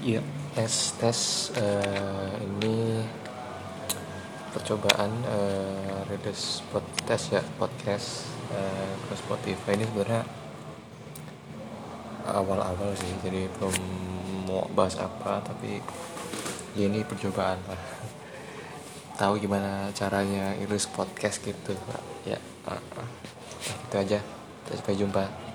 Iya, tes tes uh, ini percobaan eh, uh, podcast ya podcast uh, ke Spotify ini sebenarnya awal-awal sih jadi belum mau bahas apa tapi ya ini percobaan lah. Tahu gimana caranya iris podcast gitu ya uh, uh. itu aja. Sampai jumpa.